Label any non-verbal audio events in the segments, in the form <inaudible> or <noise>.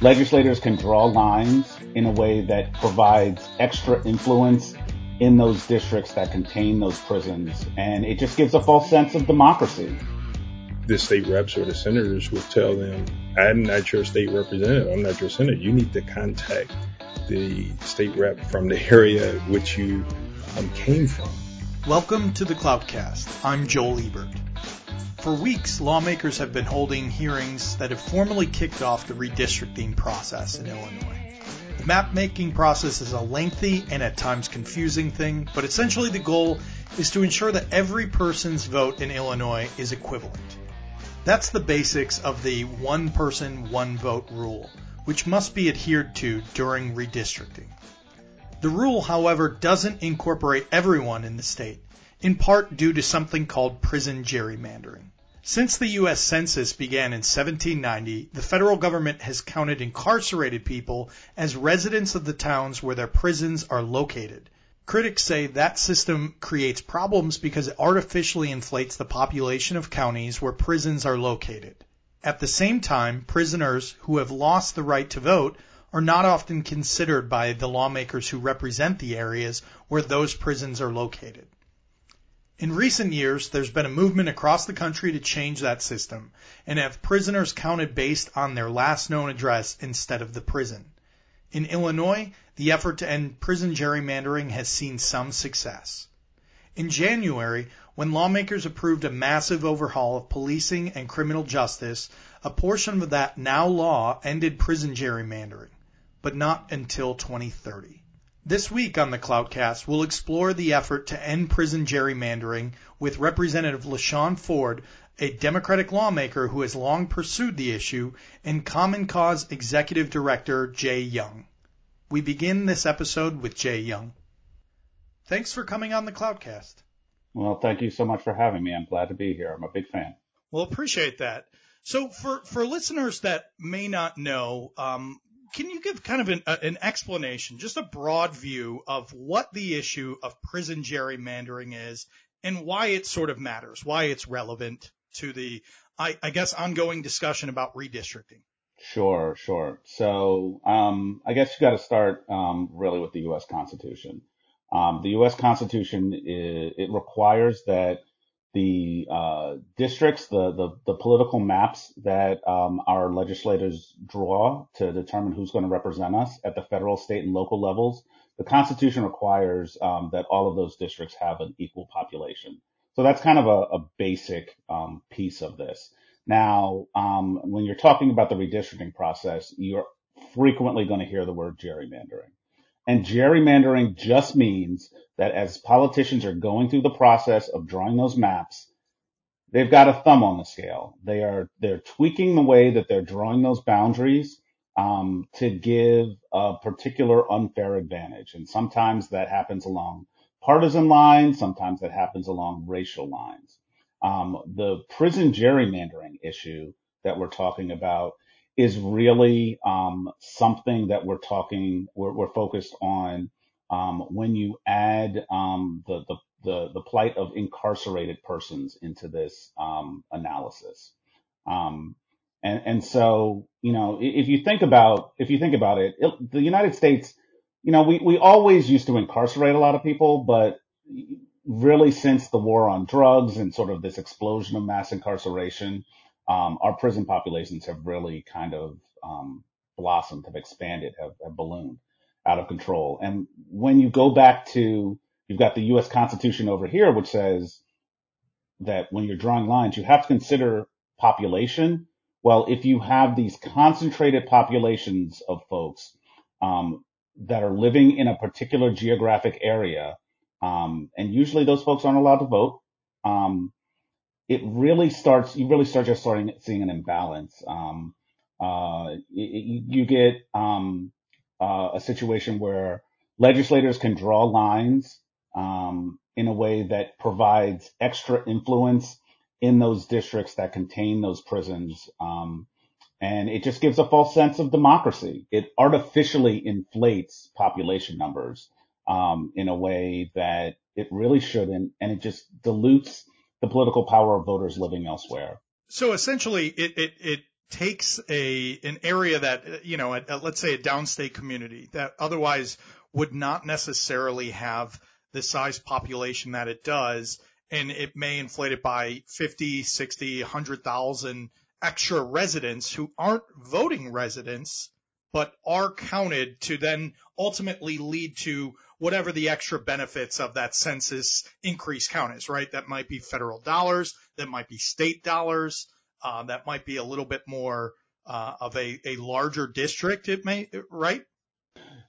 legislators can draw lines in a way that provides extra influence in those districts that contain those prisons. And it just gives a false sense of democracy. The state reps or the senators will tell them, I'm not your state representative. I'm not your senator. You need to contact the state rep from the area which you um, came from. Welcome to the CloutCast. I'm Joel Ebert. For weeks, lawmakers have been holding hearings that have formally kicked off the redistricting process in Illinois. The map making process is a lengthy and at times confusing thing, but essentially the goal is to ensure that every person's vote in Illinois is equivalent. That's the basics of the one person, one vote rule, which must be adhered to during redistricting. The rule, however, doesn't incorporate everyone in the state, in part due to something called prison gerrymandering. Since the U.S. Census began in 1790, the federal government has counted incarcerated people as residents of the towns where their prisons are located. Critics say that system creates problems because it artificially inflates the population of counties where prisons are located. At the same time, prisoners who have lost the right to vote are not often considered by the lawmakers who represent the areas where those prisons are located. In recent years, there's been a movement across the country to change that system and have prisoners counted based on their last known address instead of the prison. In Illinois, the effort to end prison gerrymandering has seen some success. In January, when lawmakers approved a massive overhaul of policing and criminal justice, a portion of that now law ended prison gerrymandering, but not until 2030. This week on the Cloutcast, we'll explore the effort to end prison gerrymandering with Representative La Shawn Ford, a Democratic lawmaker who has long pursued the issue, and Common Cause Executive Director Jay Young. We begin this episode with Jay Young. Thanks for coming on the Cloutcast. Well, thank you so much for having me. I'm glad to be here. I'm a big fan. Well, appreciate that. So, for, for listeners that may not know, um, can you give kind of an, an, explanation, just a broad view of what the issue of prison gerrymandering is and why it sort of matters, why it's relevant to the, I, I guess, ongoing discussion about redistricting? Sure, sure. So, um, I guess you got to start um, really with the U.S. Constitution. Um, the U.S. Constitution is, it requires that the uh, districts, the, the, the political maps that um, our legislators draw to determine who's going to represent us at the federal, state, and local levels, the Constitution requires um, that all of those districts have an equal population. So that's kind of a, a basic um, piece of this. Now, um, when you're talking about the redistricting process, you're frequently going to hear the word gerrymandering. And gerrymandering just means that as politicians are going through the process of drawing those maps, they've got a thumb on the scale. They are they're tweaking the way that they're drawing those boundaries um, to give a particular unfair advantage, and sometimes that happens along partisan lines. Sometimes that happens along racial lines. Um, the prison gerrymandering issue that we're talking about is really um, something that we're talking, we're, we're focused on um, when you add um, the, the, the, the, plight of incarcerated persons into this um, analysis. Um, and, and so, you know, if you think about, if you think about it, it, the United States, you know, we, we always used to incarcerate a lot of people, but really since the war on drugs and sort of this explosion of mass incarceration, um, our prison populations have really kind of um, blossomed, have expanded, have, have ballooned out of control. And when you go back to, you've got the U.S. Constitution over here, which says that when you're drawing lines, you have to consider population. Well, if you have these concentrated populations of folks um, that are living in a particular geographic area, um, and usually those folks aren't allowed to vote, um, it really starts, you really start just starting seeing an imbalance. Um, uh, you, you get um, uh, a situation where legislators can draw lines um, in a way that provides extra influence in those districts that contain those prisons. Um, and it just gives a false sense of democracy. It artificially inflates population numbers um, in a way that it really shouldn't, and it just dilutes the political power of voters living elsewhere. So essentially, it, it, it takes a an area that you know, a, a, let's say a downstate community that otherwise would not necessarily have the size population that it does, and it may inflate it by 50, 60, 100,000 extra residents who aren't voting residents, but are counted to then ultimately lead to whatever the extra benefits of that census increase count is, right? That might be federal dollars, that might be state dollars, uh, that might be a little bit more uh, of a, a larger district. It may, right?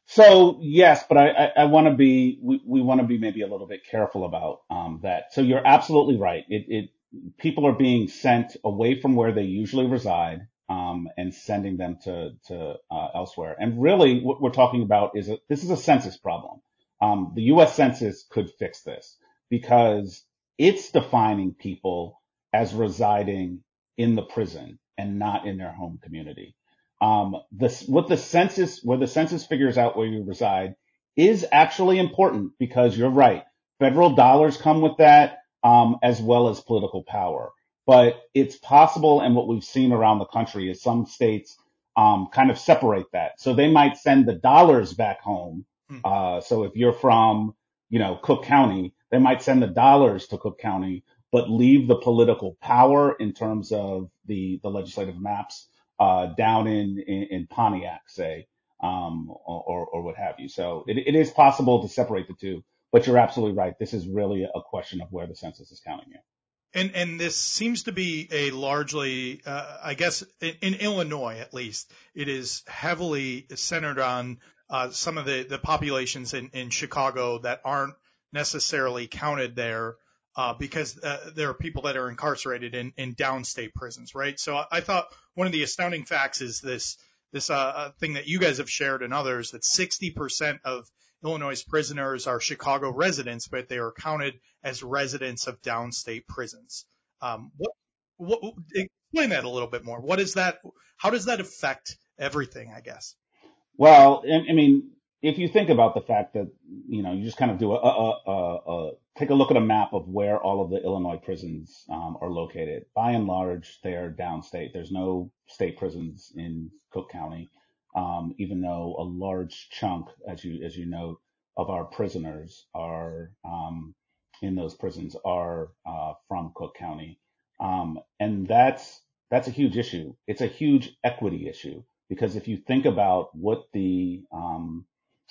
So yes, but I, I, I want to be we, we want to be maybe a little bit careful about um, that. So you're absolutely right. It, it people are being sent away from where they usually reside um, and sending them to to uh, elsewhere. And really, what we're talking about is a, this is a census problem. Um, the U.S. Census could fix this because it's defining people as residing in the prison and not in their home community. Um, this, what the census, where the census figures out where you reside is actually important because you're right. Federal dollars come with that, um, as well as political power. But it's possible, and what we've seen around the country is some states um, kind of separate that. So they might send the dollars back home. Hmm. Uh, so if you're from, you know, Cook County, they might send the dollars to Cook County, but leave the political power in terms of the the legislative maps uh, down in, in, in Pontiac, say, um, or, or what have you. So it, it is possible to separate the two, but you're absolutely right. This is really a question of where the census is counting you. And and this seems to be a largely, uh, I guess, in, in, Illinois at least, it is heavily centered on uh, some of the the populations in in Chicago that aren't necessarily counted there uh, because uh, there are people that are incarcerated in, in downstate prisons, right? So I, I thought one of the astounding facts is this this uh, uh thing that you guys have shared and others that 60% of Illinois prisoners are Chicago residents, but they are counted as residents of downstate prisons. Um, what, what, explain that a little bit more. What is that? How does that affect everything? I guess. Well, I mean, if you think about the fact that you know you just kind of do a, a, a, a take a look at a map of where all of the Illinois prisons um, are located. By and large, they're downstate. There's no state prisons in Cook County, um, even though a large chunk, as you as you note, of our prisoners are um, in those prisons are uh, from Cook County, um, and that's that's a huge issue. It's a huge equity issue because if you think about what the um,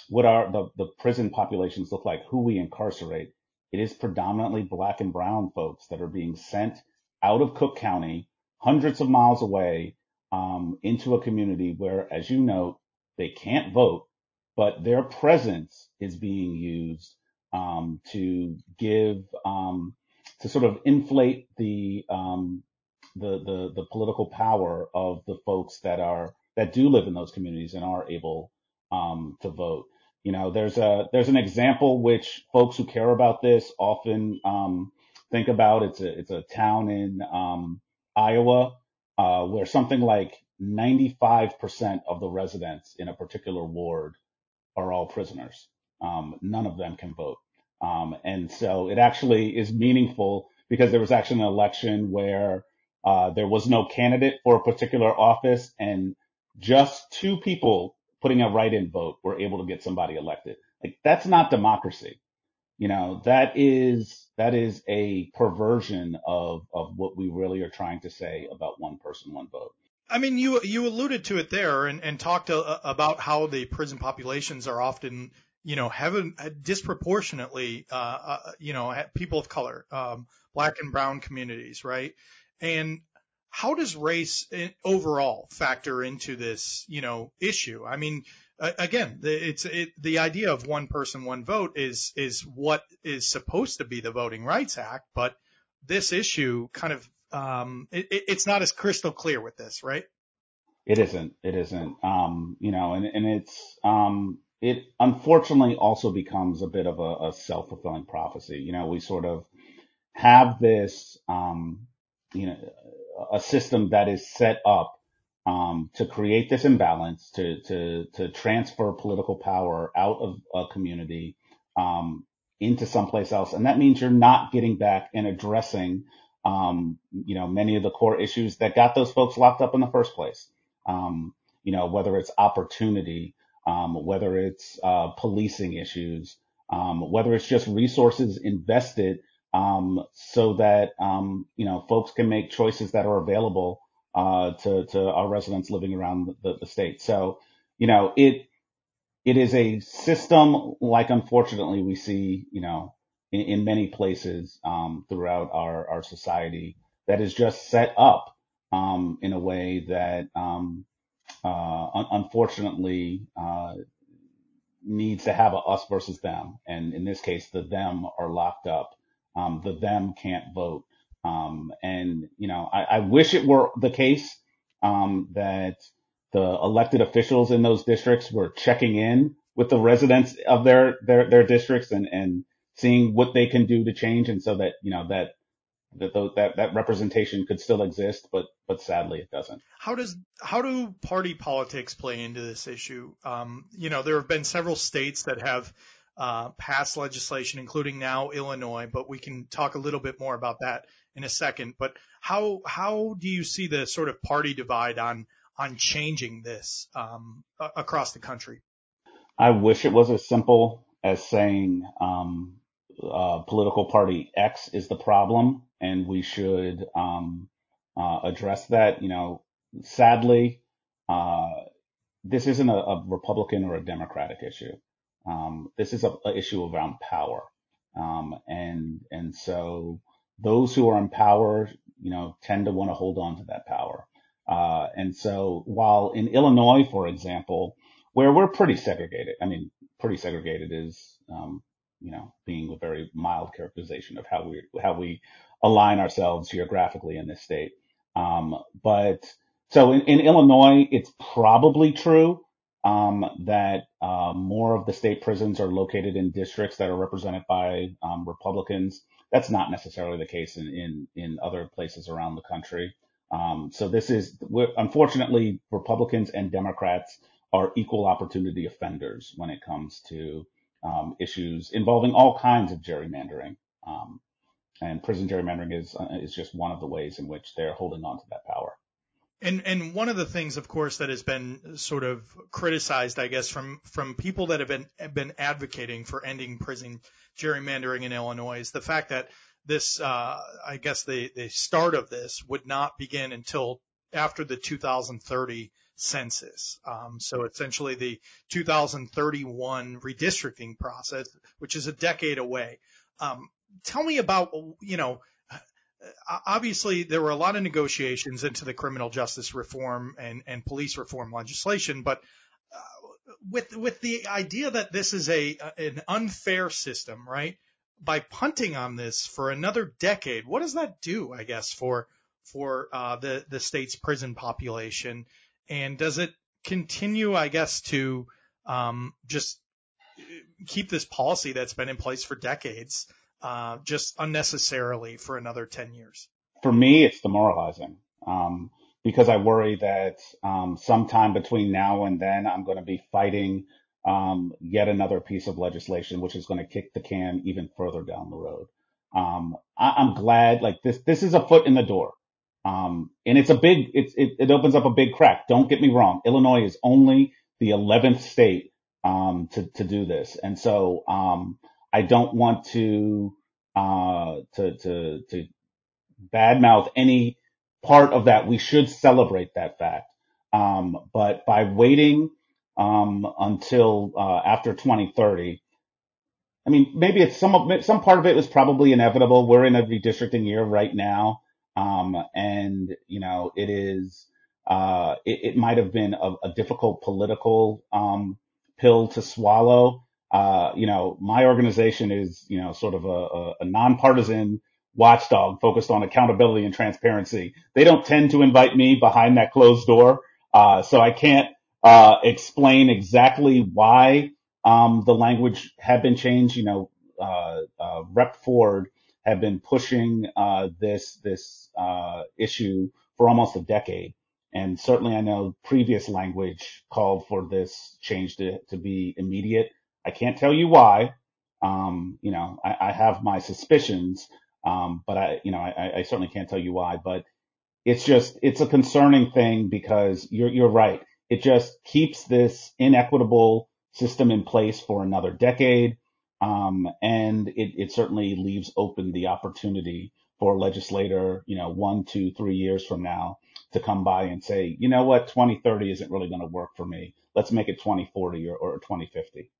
what our the, the prison populations look like, who we incarcerate, it is predominantly black and brown folks that are being sent out of Cook County, hundreds of miles away, um, into a community where, as you know, they can't vote, but their presence is being used um, to give um, to sort of inflate the, um, the the the political power of the folks that are that do live in those communities and are able um, to vote. You know, there's a there's an example which folks who care about this often um, think about. It's a it's a town in um, Iowa where something like 95% of the residents in a particular ward are all prisoners. Um, none of them can vote, um, and so it actually is meaningful because there was actually an election where uh, there was no candidate for a particular office, and just two people putting a write-in vote, we're able to get somebody elected. Like that's not democracy. You know, that is, that is a perversion of, of what we really are trying to say about one person, one vote. I mean, you, you alluded to it there and, and talked a, about how the prison populations are often, you know, having disproportionately, uh, uh, you know, people of color, um, black and brown communities, right? And how does race overall factor into this, you know, issue? I mean, again, it's it, the idea of one person, one vote is is what is supposed to be the Voting Rights Act, but this issue kind of um, it, it's not as crystal clear with this, right? It isn't. It isn't. Um, you know, and and it's um, it unfortunately also becomes a bit of a, a self fulfilling prophecy. You know, we sort of have this um, you know a system that is set up um, to create this imbalance, to to to transfer political power out of a community um, into someplace else, and that means you're not getting back and addressing um, you know, many of the core issues that got those folks locked up in the first place. Um, you know, whether it's opportunity, um, whether it's uh, policing issues, um, whether it's just resources invested um, so that um, you know folks can make choices that are available uh, to to our residents living around the, the state. So you know it it is a system like unfortunately we see you know in, in many places um, throughout our our society that is just set up um, in a way that um, uh, un- unfortunately uh, needs to have a us versus them, and in this case, the them are locked up. Um, the them can't vote, um, and you know, I, I wish it were the case um, that the elected officials in those districts were checking in with the residents of their their their districts and and seeing what they can do to change, and so that you know that that that that representation could still exist, but but sadly it doesn't. How does how do party politics play into this issue? Um, you know, there have been several states that have uh, passed legislation, including now Illinois, but we can talk a little bit more about that in a second. But how how do you see the sort of party divide on on changing this um, across the country? I wish it was as simple as saying um, uh, political party X is the problem, and we should um, uh, address that. You know, sadly, uh, this isn't a, a, Republican or a Democratic issue. Um, this is an issue around power, um, and and so those who are in power, you know, tend to want to hold on to that power. Uh, and so while in Illinois, for example, where we're pretty segregated, I mean, pretty segregated is um, you know, being a very mild characterization of how we how we align ourselves geographically in this state. Um, but so in, in, Illinois, it's probably true um, that uh, more of the state prisons are located in districts that are represented by um, Republicans. That's not necessarily the case in in, in other places around the country. Um, so this is unfortunately Republicans and Democrats are equal opportunity offenders when it comes to um, issues involving all kinds of gerrymandering. Um, and prison gerrymandering is uh, is just one of the ways in which they're holding on to that power. And and one of the things, of course, that has been sort of criticized, I guess, from from people that have been have been advocating for ending prison gerrymandering in Illinois is the fact that this, uh, I guess, the the start of this would not begin until after the 2030 census. Um, so essentially the 2031 redistricting process, which is a decade away. Um, tell me about, you know, obviously there were a lot of negotiations into the criminal justice reform and, and police reform legislation, but uh, with with the idea that this is a an unfair system, right? By punting on this for another decade, what does that do? I guess for for uh, the the state's prison population and does it continue, I guess, to um, just keep this policy that's been in place for decades uh, just unnecessarily for another 10 years? For me, it's demoralizing um, because I worry that um, sometime between now and then I'm going to be fighting um, yet another piece of legislation, which is going to kick the can even further down the road. Um, I, I'm glad, like this, this is a foot in the door. Um, and it's a big, it's, it, it opens up a big crack. Don't get me wrong. Illinois is only the 11th state, um, to, to do this. And so, um, I don't want to, uh, to, to, to badmouth any part of that. We should celebrate that fact. Um, but by waiting, um, until, uh, after 2030, I mean, maybe it's some of some part of it was probably inevitable. We're in a redistricting year right now. Um, and you know, it is, uh, it, it might have been a, a difficult political, um, pill to swallow. Uh, you know, my organization is, you know, sort of a, a, a nonpartisan watchdog focused on accountability and transparency. They don't tend to invite me behind that closed door. Uh, so I can't, uh, explain exactly why, um, the language had been changed. You know, uh, uh, Rep Ford have been pushing uh, this this uh, issue for almost a decade, and certainly I know previous language called for this change to, to be immediate. I can't tell you why. Um, you know, I, I have my suspicions, Um, but I, you know, I, I certainly can't tell you why, but it's just, it's a concerning thing because you're, you're right. It just keeps this inequitable system in place for another decade. Um, and it, it certainly leaves open the opportunity for a legislator, you know, one, two, three years from now to come by and say, you know what, 2030 isn't really going to work for me. Let's make it 2040 or, or 2050.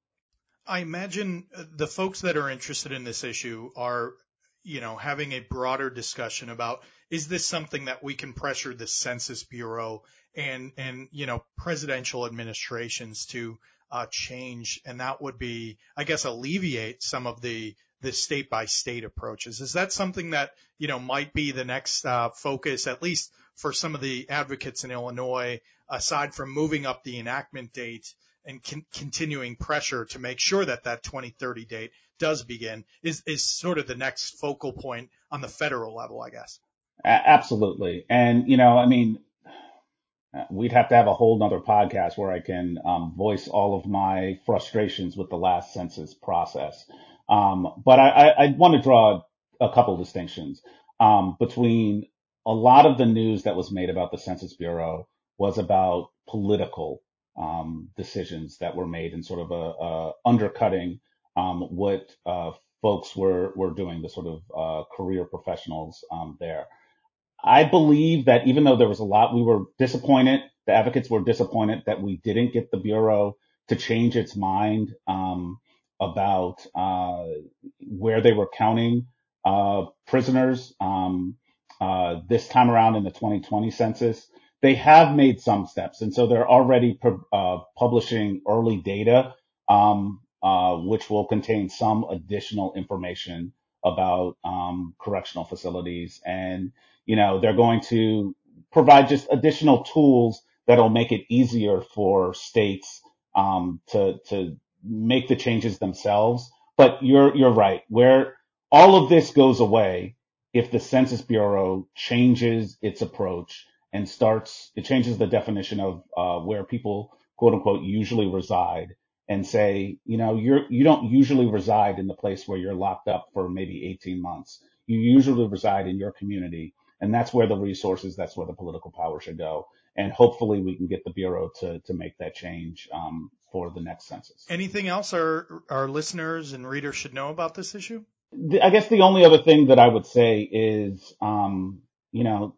I imagine uh, the folks that are interested in this issue are, you know, having a broader discussion about is this something that we can pressure the Census Bureau and and you know presidential administrations to uh, change, and that would be, I guess, alleviate some of the the state by state approaches. Is that something that you know might be the next uh, focus, at least for some of the advocates in Illinois, aside from moving up the enactment date and con- continuing pressure to make sure that that 2030 date does begin is is sort of the next focal point on the federal level, I guess. Absolutely, and you know, I mean, we'd have to have a whole nother podcast where I can um, voice all of my frustrations with the last census process. Um, but I, I, I, want to draw a couple distinctions um, between a lot of the news that was made about the Census Bureau was about political um, decisions that were made and sort of a, a undercutting um, what uh, folks were were doing, the sort of uh, career professionals um, there. I believe that even though there was a lot, we were disappointed. The advocates were disappointed that we didn't get the bureau to change its mind um, about uh, where they were counting uh, prisoners um, uh, this time around in the 2020 census. They have made some steps, and so they're already uh, publishing early data, um, uh, which will contain some additional information about um, correctional facilities and you know, they're going to provide just additional tools that'll make it easier for states um, to to make the changes themselves. But you're you're right. Where all of this goes away if the Census Bureau changes its approach and starts it changes the definition of uh, where people quote unquote usually reside and say, you know, you're you don't usually reside in the place where you're locked up for maybe 18 months. You usually reside in your community and that's where the resources, that's where the political power should go. And hopefully we can get the Bureau to, to make that change um, for the next census. Anything else our, our listeners and readers should know about this issue? I guess the only other thing that I would say is, um, you know,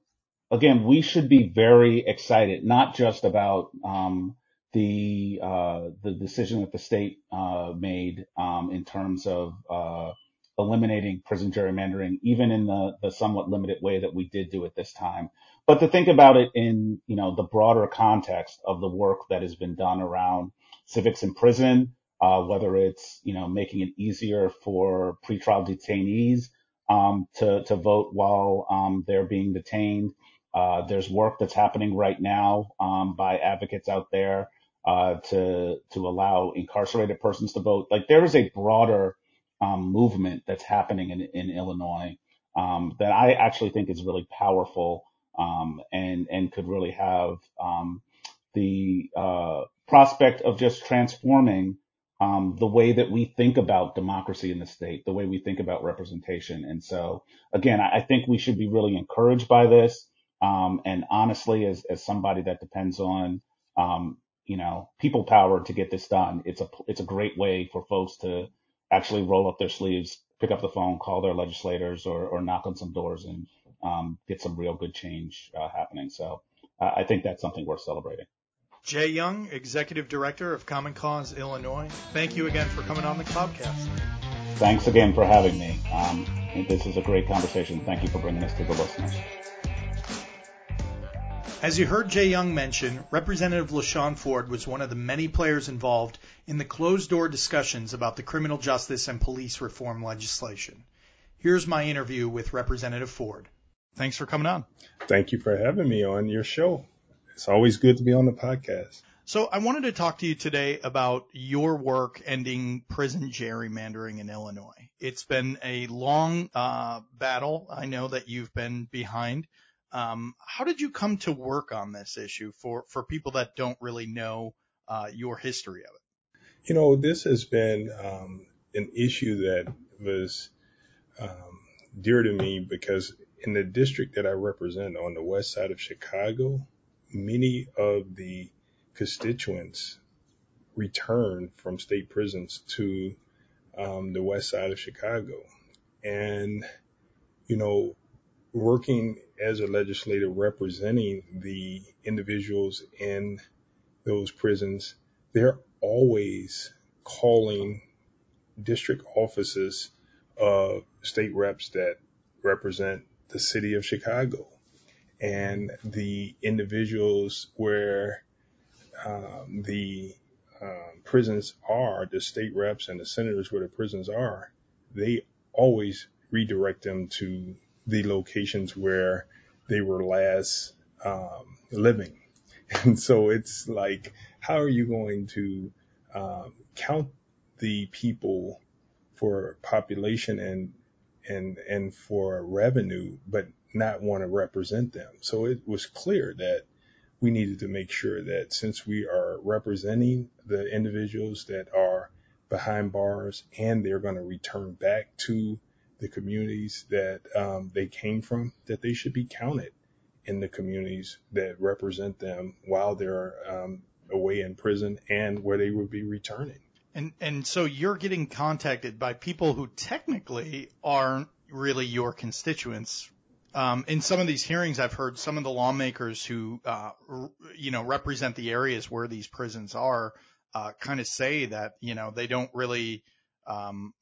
again, we should be very excited, not just about um, the uh, the decision that the state uh, made um, in terms of uh, eliminating prison gerrymandering, even in the, the somewhat limited way that we did do it this time. But to think about it in, you know, the broader context of the work that has been done around civics in prison, uh, whether it's, you know, making it easier for pretrial detainees um, to, to vote while um, they're being detained. Uh, there's work that's happening right now um, by advocates out there uh, to to allow incarcerated persons to vote. Like there is a broader um, movement that's happening in, in Illinois um, that I actually think is really powerful um, and and could really have um, the uh, prospect of just transforming um, the way that we think about democracy in the state, the way we think about representation. And so, again, I, I think we should be really encouraged by this. Um, and honestly, as as somebody that depends on you know people power to get this done, it's a it's a great way for folks to actually roll up their sleeves, pick up the phone, call their legislators, or, or knock on some doors and um, get some real good change uh, happening. So uh, I think that's something worth celebrating. Jay Young, Executive Director of Common Cause Illinois. Thank you again for coming on the CloutCast. Thanks again for having me. Um, this is a great conversation. Thank you for bringing this to the listeners. As you heard Jay Young mention, Representative La Shawn Ford was one of the many players involved in the closed door discussions about the criminal justice and police reform legislation. Here's my interview with Representative Ford. Thanks for coming on. Thank you for having me on your show. It's always good to be on the podcast. So I wanted to talk to you today about your work ending prison gerrymandering in Illinois. It's been a long uh, battle. I know that you've been behind. Um, how did you come to work on this issue for, for people that don't really know uh, your history of it? You know, this has been um, an issue that was um, dear to me because in the district that I represent on the west side of Chicago, many of the constituents return from state prisons to um, the west side of Chicago. And, you know, working as a legislator representing the individuals in those prisons, they're always calling district offices of state reps that represent the city of Chicago. And the individuals where um, the um, prisons are, the state reps and the senators where the prisons are, they always redirect them to the locations where they were last um, living. <laughs> And so it's like, how are you going to um, count the people for population and and and for revenue, but not want to represent them? So it was clear that we needed to make sure that since we are representing the individuals that are behind bars and they're going to return back to the communities that um, they came from, that they should be counted in the communities that represent them while they're um, away in prison and where they would be returning. And and so you're getting contacted by people who technically aren't really your constituents. Um, in some of these hearings, I've heard some of the lawmakers who, uh, you know, represent the areas where these prisons are, uh, kind of say that, you know, they don't really, um,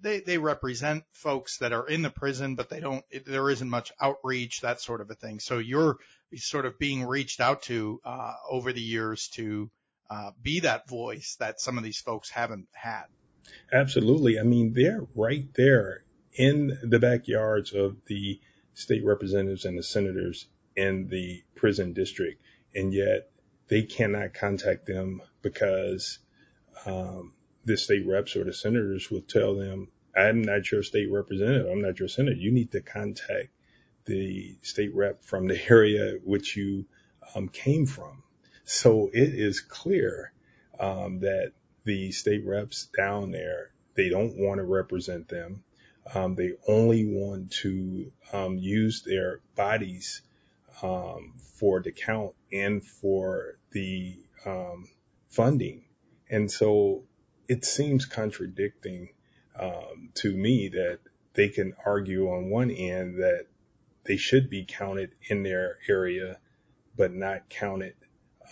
they, they represent folks that are in the prison, but they don't, there isn't much outreach, that sort of a thing. So you're sort of being reached out to, uh, over the years to, uh, be that voice that some of these folks haven't had. Absolutely. I mean, they're right there in the backyards of the state representatives and the senators in the prison district, and yet they cannot contact them because um, the state reps or the senators will tell them, I'm not your state representative. I'm not your senator. You need to contact the state rep from the area which you um, came from. So it is clear um, that the state reps down there, they don't want to represent them. Um, they only want to um, use their bodies um, for the count and for the um, funding. And so it seems contradicting um, to me that they can argue on one end that they should be counted in their area, but not counted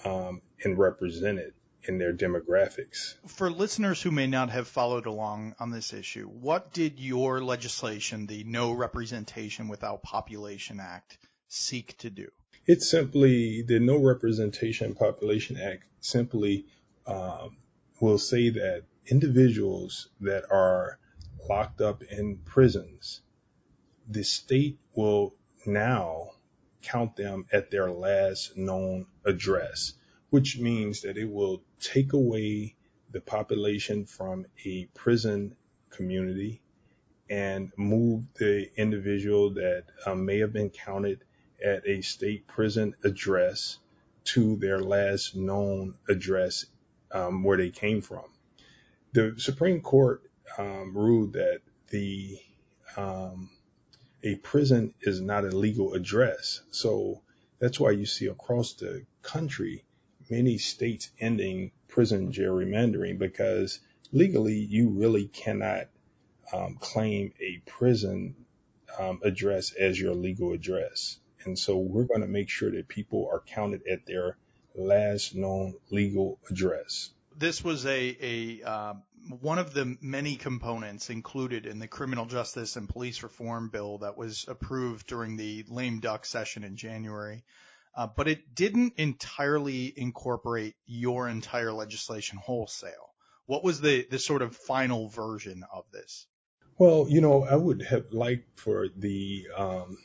um, and represented in their demographics. For listeners who may not have followed along on this issue, what did your legislation, the No Representation Without Population Act, seek to do? It's simply the No Representation Population Act simply um, will say that individuals that are locked up in prisons, the state will now count them at their last known address, which means that it will take away the population from a prison community and move the individual that um, may have been counted at a state prison address to their last known address um, where they came from. The Supreme Court um, ruled that the um, a prison is not a legal address. So that's why you see across the country many states ending prison gerrymandering because legally you really cannot um, claim a prison um, address as your legal address. And so we're going to make sure that people are counted at their last known legal address. This was a, a uh, one of the many components included in the criminal justice and police reform bill that was approved during the lame duck session in January. Uh, but it didn't entirely incorporate your entire legislation wholesale. What was the, the sort of final version of this? Well, you know, I would have liked for the um,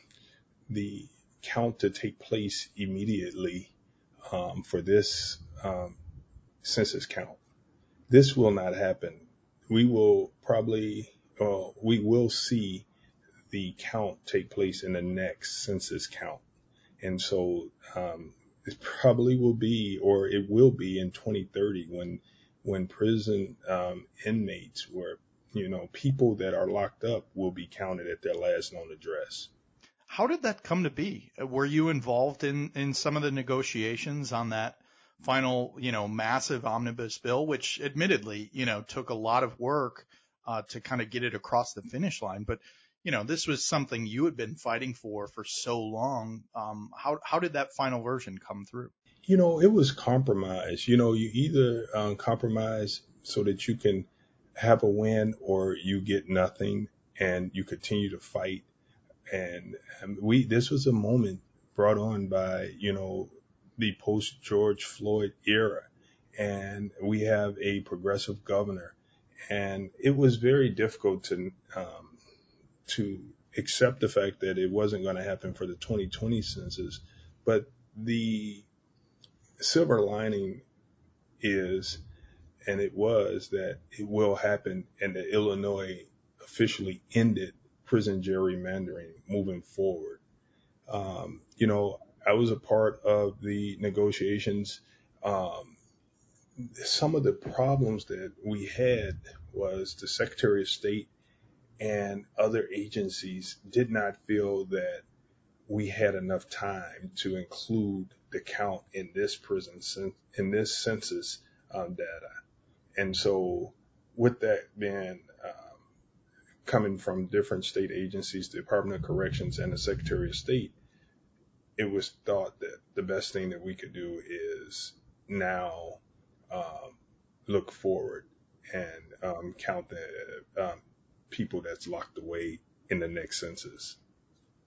the count to take place immediately um, for this um, census count. This will not happen. We will probably, uh, we will see the count take place in the next census count. And so, um, it probably will be, or it will be in 2030 when, when prison, um, inmates were, you know, people that are locked up will be counted at their last known address. How did that come to be? Were you involved in, in some of the negotiations on that final, you know, massive omnibus bill, which admittedly, you know, took a lot of work uh, to kind of get it across the finish line. But, you know, this was something you had been fighting for for so long. Um, how, how did that final version come through? You know, it was compromise. You know, you either um, compromise so that you can have a win or you get nothing and you continue to fight. And um, we, this was a moment brought on by, you know, the post George Floyd era. And we have a progressive governor. And it was very difficult to, um, to accept the fact that it wasn't going to happen for the 2020 census. But the silver lining is, and it was that it will happen and that Illinois officially ended prison gerrymandering moving forward. Um, you know, I was a part of the negotiations. Um, some of the problems that we had was the Secretary of State and other agencies did not feel that we had enough time to include the count in this prison in this census um, data. And so, with that being um, coming from different state agencies, the Department of Corrections and the Secretary of State, it was thought that the best thing that we could do is now um, look forward and um, count the um, people that's locked away in the next census.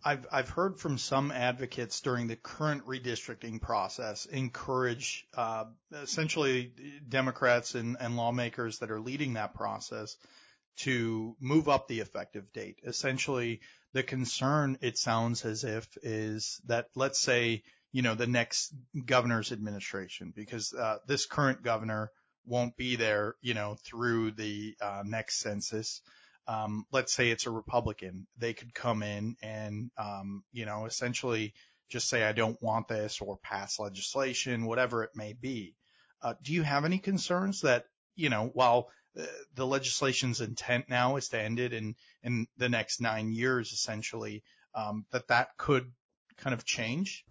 I've I've heard from some advocates during the current redistricting process encourage uh, essentially Democrats and, and lawmakers that are leading that process to move up the effective date. Essentially, the concern it sounds as if is that let's say you know the next governor's administration because uh, this current governor won't be there you know through the uh, next census um, let's say it's a Republican, they could come in and, um, you know, essentially just say, I don't want this or pass legislation, whatever it may be. Uh, do you have any concerns that, you know, while the legislation's intent now is to end it in, in the next nine years, essentially, um, that that could kind of change?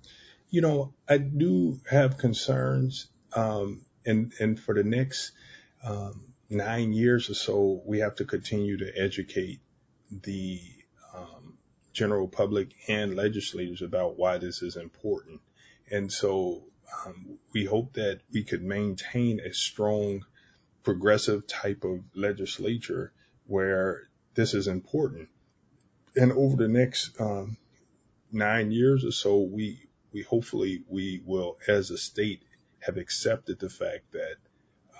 You know, I do have concerns, um, and, and for the next, um, nine years or so, we have to continue to educate the um, general public and legislators about why this is important. And so um, we hope that we could maintain a strong progressive type of legislature where this is important. And over the next um, nine years or so, we we hopefully we will, as a state, have accepted the fact that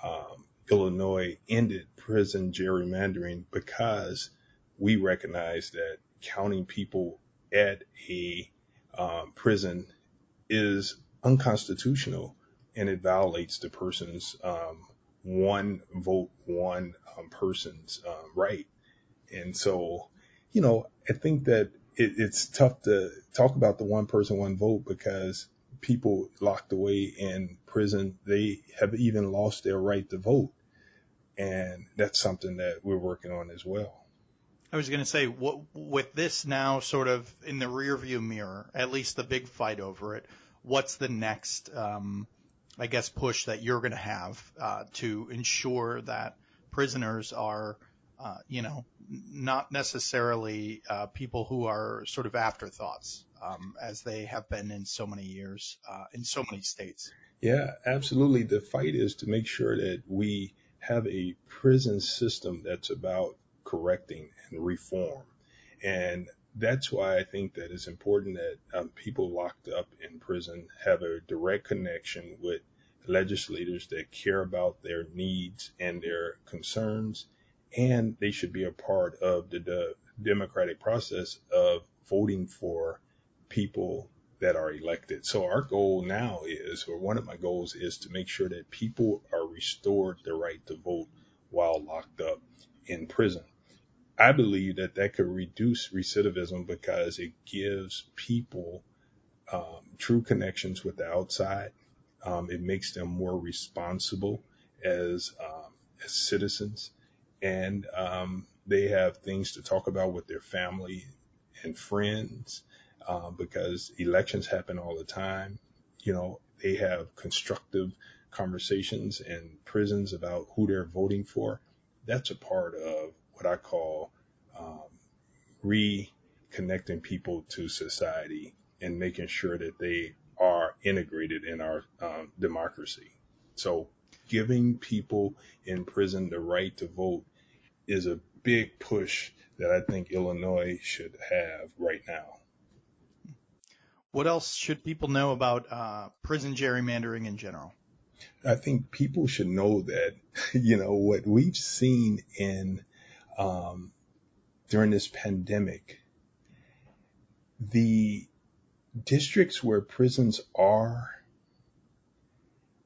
um, Illinois ended prison gerrymandering because we recognize that counting people at a um, prison is unconstitutional and it violates the person's um, one vote, one um, person's uh, right. And so, you know, I think that it, it's tough to talk about the one person, one vote because people locked away in prison, they have even lost their right to vote. And that's something that we're working on as well. I was going to say, what, with this now sort of in the rearview mirror, at least the big fight over it, what's the next, um, I guess, push that you're going to have uh, to ensure that prisoners are, uh, you know, not necessarily uh, people who are sort of afterthoughts, um, as they have been in so many years uh, in so many states. Yeah, absolutely. The fight is to make sure that we have a prison system that's about correcting and reform. And that's why I think that it's important that um, people locked up in prison have a direct connection with legislators that care about their needs and their concerns, and they should be a part of the, the democratic process of voting for people that are elected. So our goal now is, or one of my goals is to make sure that people are restored the right to vote while locked up in prison. I believe that that could reduce recidivism because it gives people um, true connections with the outside. Um, it makes them more responsible as um, as citizens, and um, they have things to talk about with their family and friends uh, because elections happen all the time. You know, they have constructive conversations in prisons about who they're voting for. That's a part of what I call um, reconnecting people to society and making sure that they are integrated in our um, democracy. So giving people in prison the right to vote is a big push that I think Illinois should have right now. What else should people know about uh, prison gerrymandering in general? I think people should know that, <laughs> you know, what we've seen in um, during this pandemic, the districts where prisons are,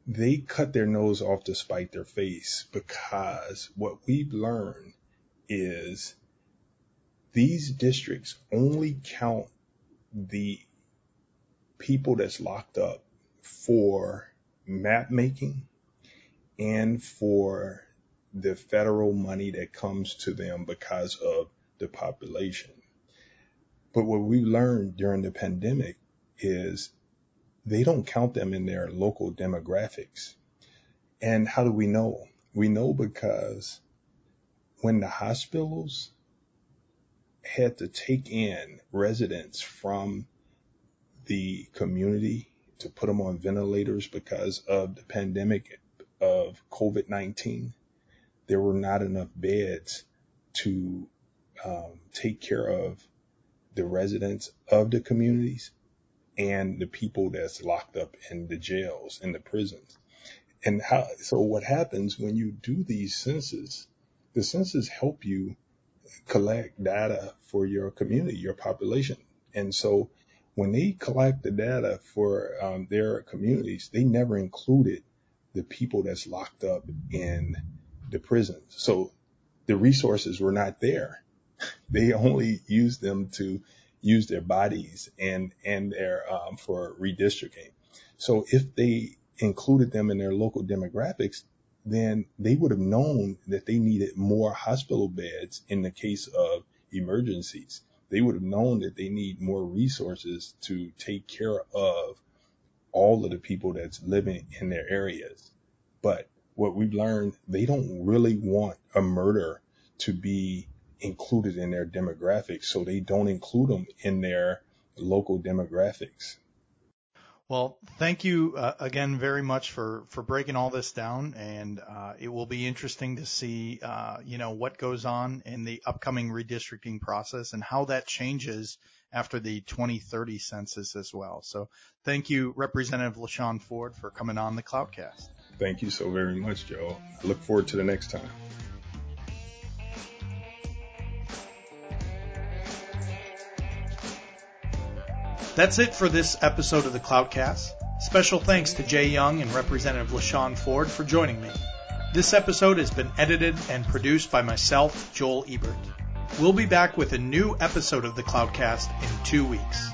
they cut their nose off to spite their face because what we've learned is these districts only count the people that's locked up for map making and for the federal money that comes to them because of the population. But what we learned during the pandemic is they don't count them in their local demographics. And how do we know? We know because when the hospitals had to take in residents from the community to put them on ventilators because of the pandemic of COVID 19, there were not enough beds to um, take care of the residents of the communities and the people that's locked up in the jails and the prisons. And how, so what happens when you do these census, the census help you collect data for your community, your population. And so when they collect the data for um, their communities, they never included the people that's locked up in the prisons. So the resources were not there. <laughs> They only use them to use their bodies and and their um, for redistricting. So if they included them in their local demographics, then they would have known that they needed more hospital beds in the case of emergencies. They would have known that they need more resources to take care of all of the people that's living in their areas. But what we've learned, they don't really want a murder to be included in their demographics, so they don't include them in their local demographics. Well, thank you uh, again very much for, for breaking all this down, and uh, it will be interesting to see, uh, you know, what goes on in the upcoming redistricting process and how that changes after the 2030 census as well. So, thank you, Representative La Shawn Ford, for coming on the CloutCast. Thank you so very much, Joe. I look forward to the next time. That's it for this episode of the CloutCast. Special thanks to Jay Young and Representative La Shawn Ford for joining me. This episode has been edited and produced by myself, Joel Ebert. We'll be back with a new episode of the CloutCast in two weeks.